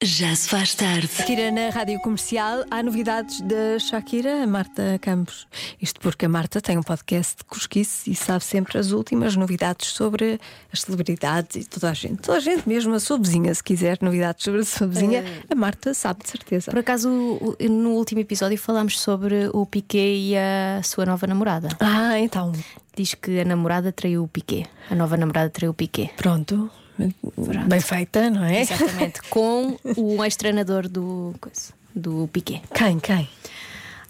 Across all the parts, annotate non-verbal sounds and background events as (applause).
Já se faz tarde. Shakira na rádio comercial. Há novidades da Shakira, a Marta Campos. Isto porque a Marta tem um podcast de cosquice e sabe sempre as últimas novidades sobre as celebridades e toda a gente. Toda a gente mesmo, a sua vizinha, se quiser novidades sobre a sua vizinha, a Marta sabe de certeza. Por acaso, no último episódio falámos sobre o Piquet e a sua nova namorada. Ah, então, Diz que a namorada traiu o Piquet. A nova namorada traiu o Piquet. pronto. Bem feita, não é? Exatamente. Com o ex-treinador do, coisa, do Piquet. Quem, quem?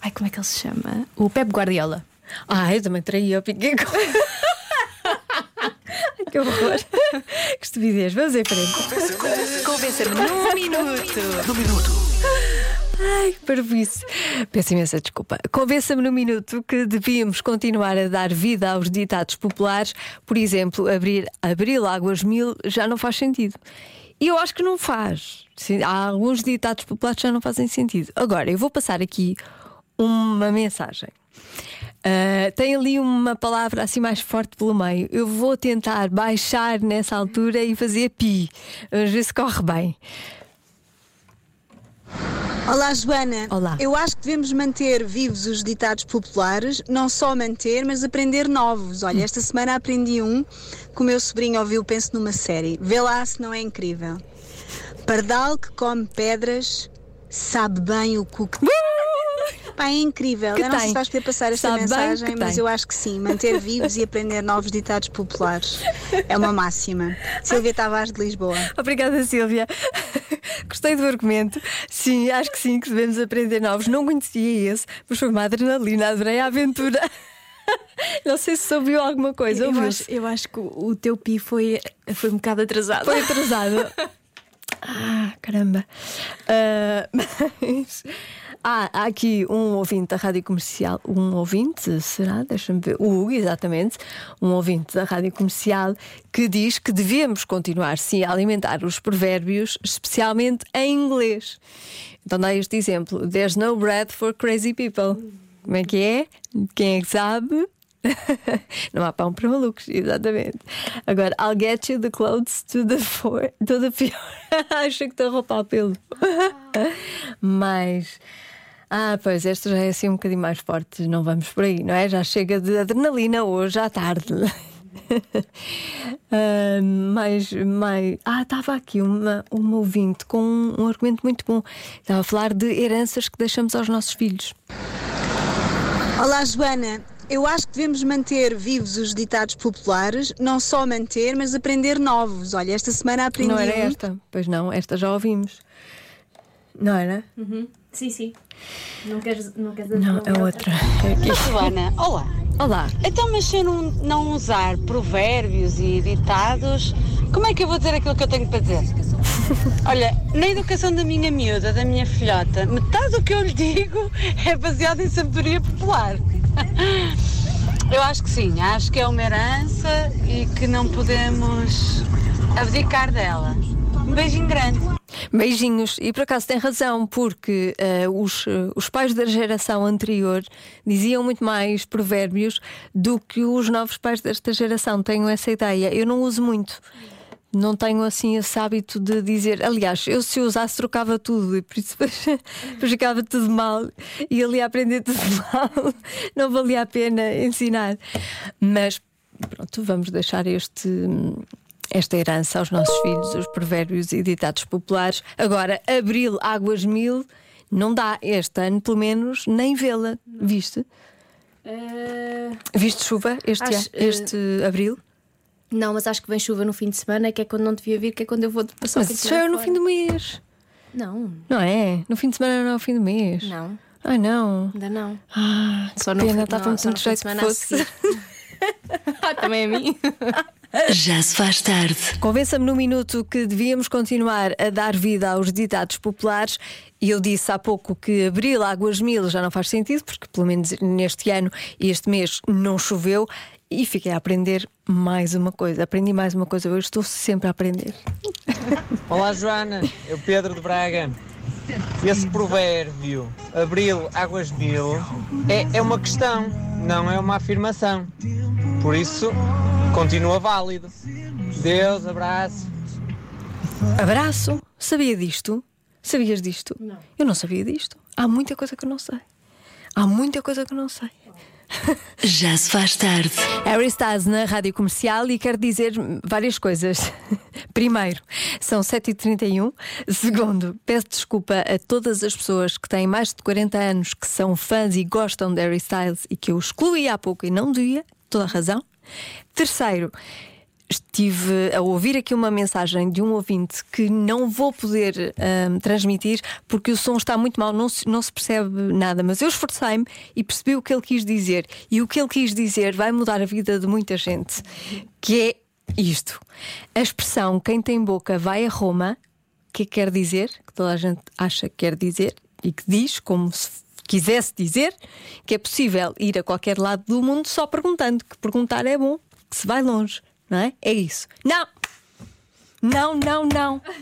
Ai, como é que ele se chama? O Pep Guardiola. Ah, eu também traí, com. (laughs) Ai, que horror! Que estupidez, vamos em frente. Convença-me num minuto. Ai, que parvoíce. Peço imensa desculpa. Convença-me no minuto que devíamos continuar a dar vida aos ditados populares. Por exemplo, abrir, abrir Águas Mil já não faz sentido. E eu acho que não faz. Há alguns ditados populares que já não fazem sentido. Agora, eu vou passar aqui uma mensagem. Ah, tem ali uma palavra assim mais forte pelo meio. Eu vou tentar baixar nessa altura e fazer pi. Vamos ver se corre bem. Olá, Joana. Olá. Eu acho que devemos manter vivos os ditados populares, não só manter, mas aprender novos. Olha, esta semana aprendi um que o meu sobrinho ouviu, penso numa série. Vê lá se não é incrível. Pardal que come pedras sabe bem o cu que. Pá, é incrível. Que eu não sei se vais poder passar esta Sabe mensagem, mas tem. eu acho que sim. Manter vivos e aprender novos ditados populares é uma máxima. (laughs) Silvia Tavares de Lisboa. Obrigada, Silvia. Gostei do argumento. Sim, acho que sim, que devemos aprender novos. Não conhecia esse, mas foi uma adrenalina, adorei a aventura. (laughs) Não sei se ouviu alguma coisa. Eu acho, eu acho que o teu pi foi, foi um bocado atrasado. Foi atrasado. (laughs) Ah, caramba. Ah, (laughs) mas. Ah, há aqui um ouvinte da rádio comercial. Um ouvinte, será? Deixa-me ver. O Hugo, exatamente. Um ouvinte da rádio comercial que diz que devemos continuar, sim, a alimentar os provérbios, especialmente em inglês. Então dá este exemplo: There's no bread for crazy people. Como é que é? Quem é que sabe? (laughs) Não há pão para malucos, exatamente. Agora, I'll get you the clothes to the for, to the floor. (laughs) Achei que estou a roubar pelo. (laughs) Mas. Ah, pois, esta já é assim um bocadinho mais forte. Não vamos por aí, não é? Já chega de adrenalina hoje à tarde. (laughs) Ah, mais, mais. Ah, estava aqui uma, uma ouvinte com um, um argumento muito bom. Estava a falar de heranças que deixamos aos nossos filhos. Olá, Joana. Eu acho que devemos manter vivos os ditados populares, não só manter, mas aprender novos. Olha, esta semana aprendi Não era esta? Pois não, esta já ouvimos. Não era? Sim, sim. Não queres, não queres Não, é outra. É aqui. Joana, olá. Olá. Então, mas se eu não, não usar provérbios e ditados, como é que eu vou dizer aquilo que eu tenho para dizer? (laughs) Olha, na educação da minha miúda, da minha filhota, metade do que eu lhe digo é baseado em sabedoria popular. (laughs) Eu acho que sim, acho que é uma herança e que não podemos abdicar dela. Um beijinho grande. Beijinhos. E por acaso tem razão, porque eh, os, eh, os pais da geração anterior diziam muito mais provérbios do que os novos pais desta geração. Tenho essa ideia. Eu não uso muito. Não tenho assim esse hábito de dizer. Aliás, eu se usasse trocava tudo e por isso (laughs) ficava tudo mal e ali a aprender tudo (laughs) mal. Não valia a pena ensinar. Mas pronto, vamos deixar este. Esta herança aos nossos filhos, os provérbios e ditados populares. Agora, abril, águas mil, não dá este ano, pelo menos, nem vê-la. Viste? Viste chuva este, Acho, ano- este abril? Não, mas acho que vem chuva no fim de semana, que é quando não devia vir, que é quando eu vou passar Mas isso já é no fim do mês. Não, Não é? No fim de semana não é o fim do mês. não, Ai não. ainda não. Ah, Só no pena, fim- estava não, muito jeito que fosse. (laughs) Ah, Também a mim. (laughs) Já se faz tarde. Convença-me no minuto que devíamos continuar a dar vida aos ditados populares. E eu disse há pouco que abril, águas mil já não faz sentido, porque pelo menos neste ano e este mês não choveu. E fiquei a aprender mais uma coisa. Aprendi mais uma coisa. Eu estou sempre a aprender. (laughs) Olá Joana, eu Pedro de Braga. Esse provérbio, abril, águas mil, é, é uma questão, não é uma afirmação. Por isso, continua válido. Deus, abraço. Abraço. Sabia disto? Sabias disto? Não. Eu não sabia disto. Há muita coisa que eu não sei. Há muita coisa que eu não sei. Já se faz tarde. Harry Styles na rádio comercial e quer dizer várias coisas. (laughs) Primeiro, são 7h31. Segundo, peço desculpa a todas as pessoas que têm mais de 40 anos que são fãs e gostam de Harry Styles e que eu excluí há pouco e não devia, toda a razão. Terceiro, estive a ouvir aqui uma mensagem de um ouvinte que não vou poder um, transmitir porque o som está muito mal, não se, não se percebe nada, mas eu esforcei-me e percebi o que ele quis dizer. E o que ele quis dizer vai mudar a vida de muita gente, que é isto. A expressão quem tem boca vai a Roma, que quer dizer, que toda a gente acha que quer dizer e que diz como se quisesse dizer que é possível ir a qualquer lado do mundo só perguntando, que perguntar é bom, que se vai longe não é? É isso. Não! Não, não, não. (laughs)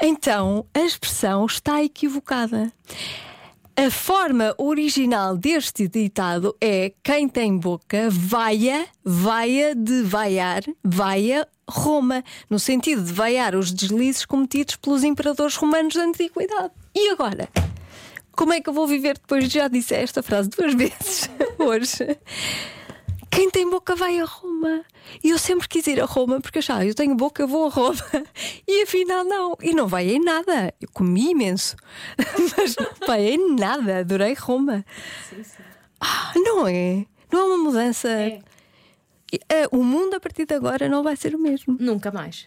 Então, a expressão está equivocada. A forma original deste ditado é quem tem boca vaia, vaia de vaiar, vaia Roma, no sentido de vaiar os deslizes cometidos pelos imperadores romanos da antiguidade. E agora? Como é que eu vou viver depois de já disse esta frase duas (laughs) vezes hoje? Quem tem boca vai a Roma. E eu sempre quis ir a Roma porque achava, eu tenho boca, eu vou a Roma. (laughs) E afinal, não. E não vai em nada. Eu comi imenso. (laughs) Mas não vai em nada. Adorei Roma. Sim, sim. Ah, não é? Não é uma mudança. É. Eh, o mundo a partir de agora não vai ser o mesmo. Nunca mais.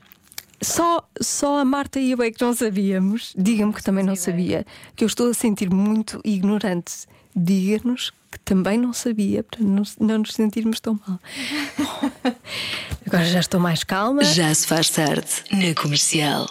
Só, só a Marta e eu é que não sabíamos. Diga-me que também não sabia. Que eu estou a sentir muito ignorante. Diga-nos que também não sabia, para não, não nos sentirmos tão mal. (laughs) Agora já estou mais calma. Já se faz tarde na comercial.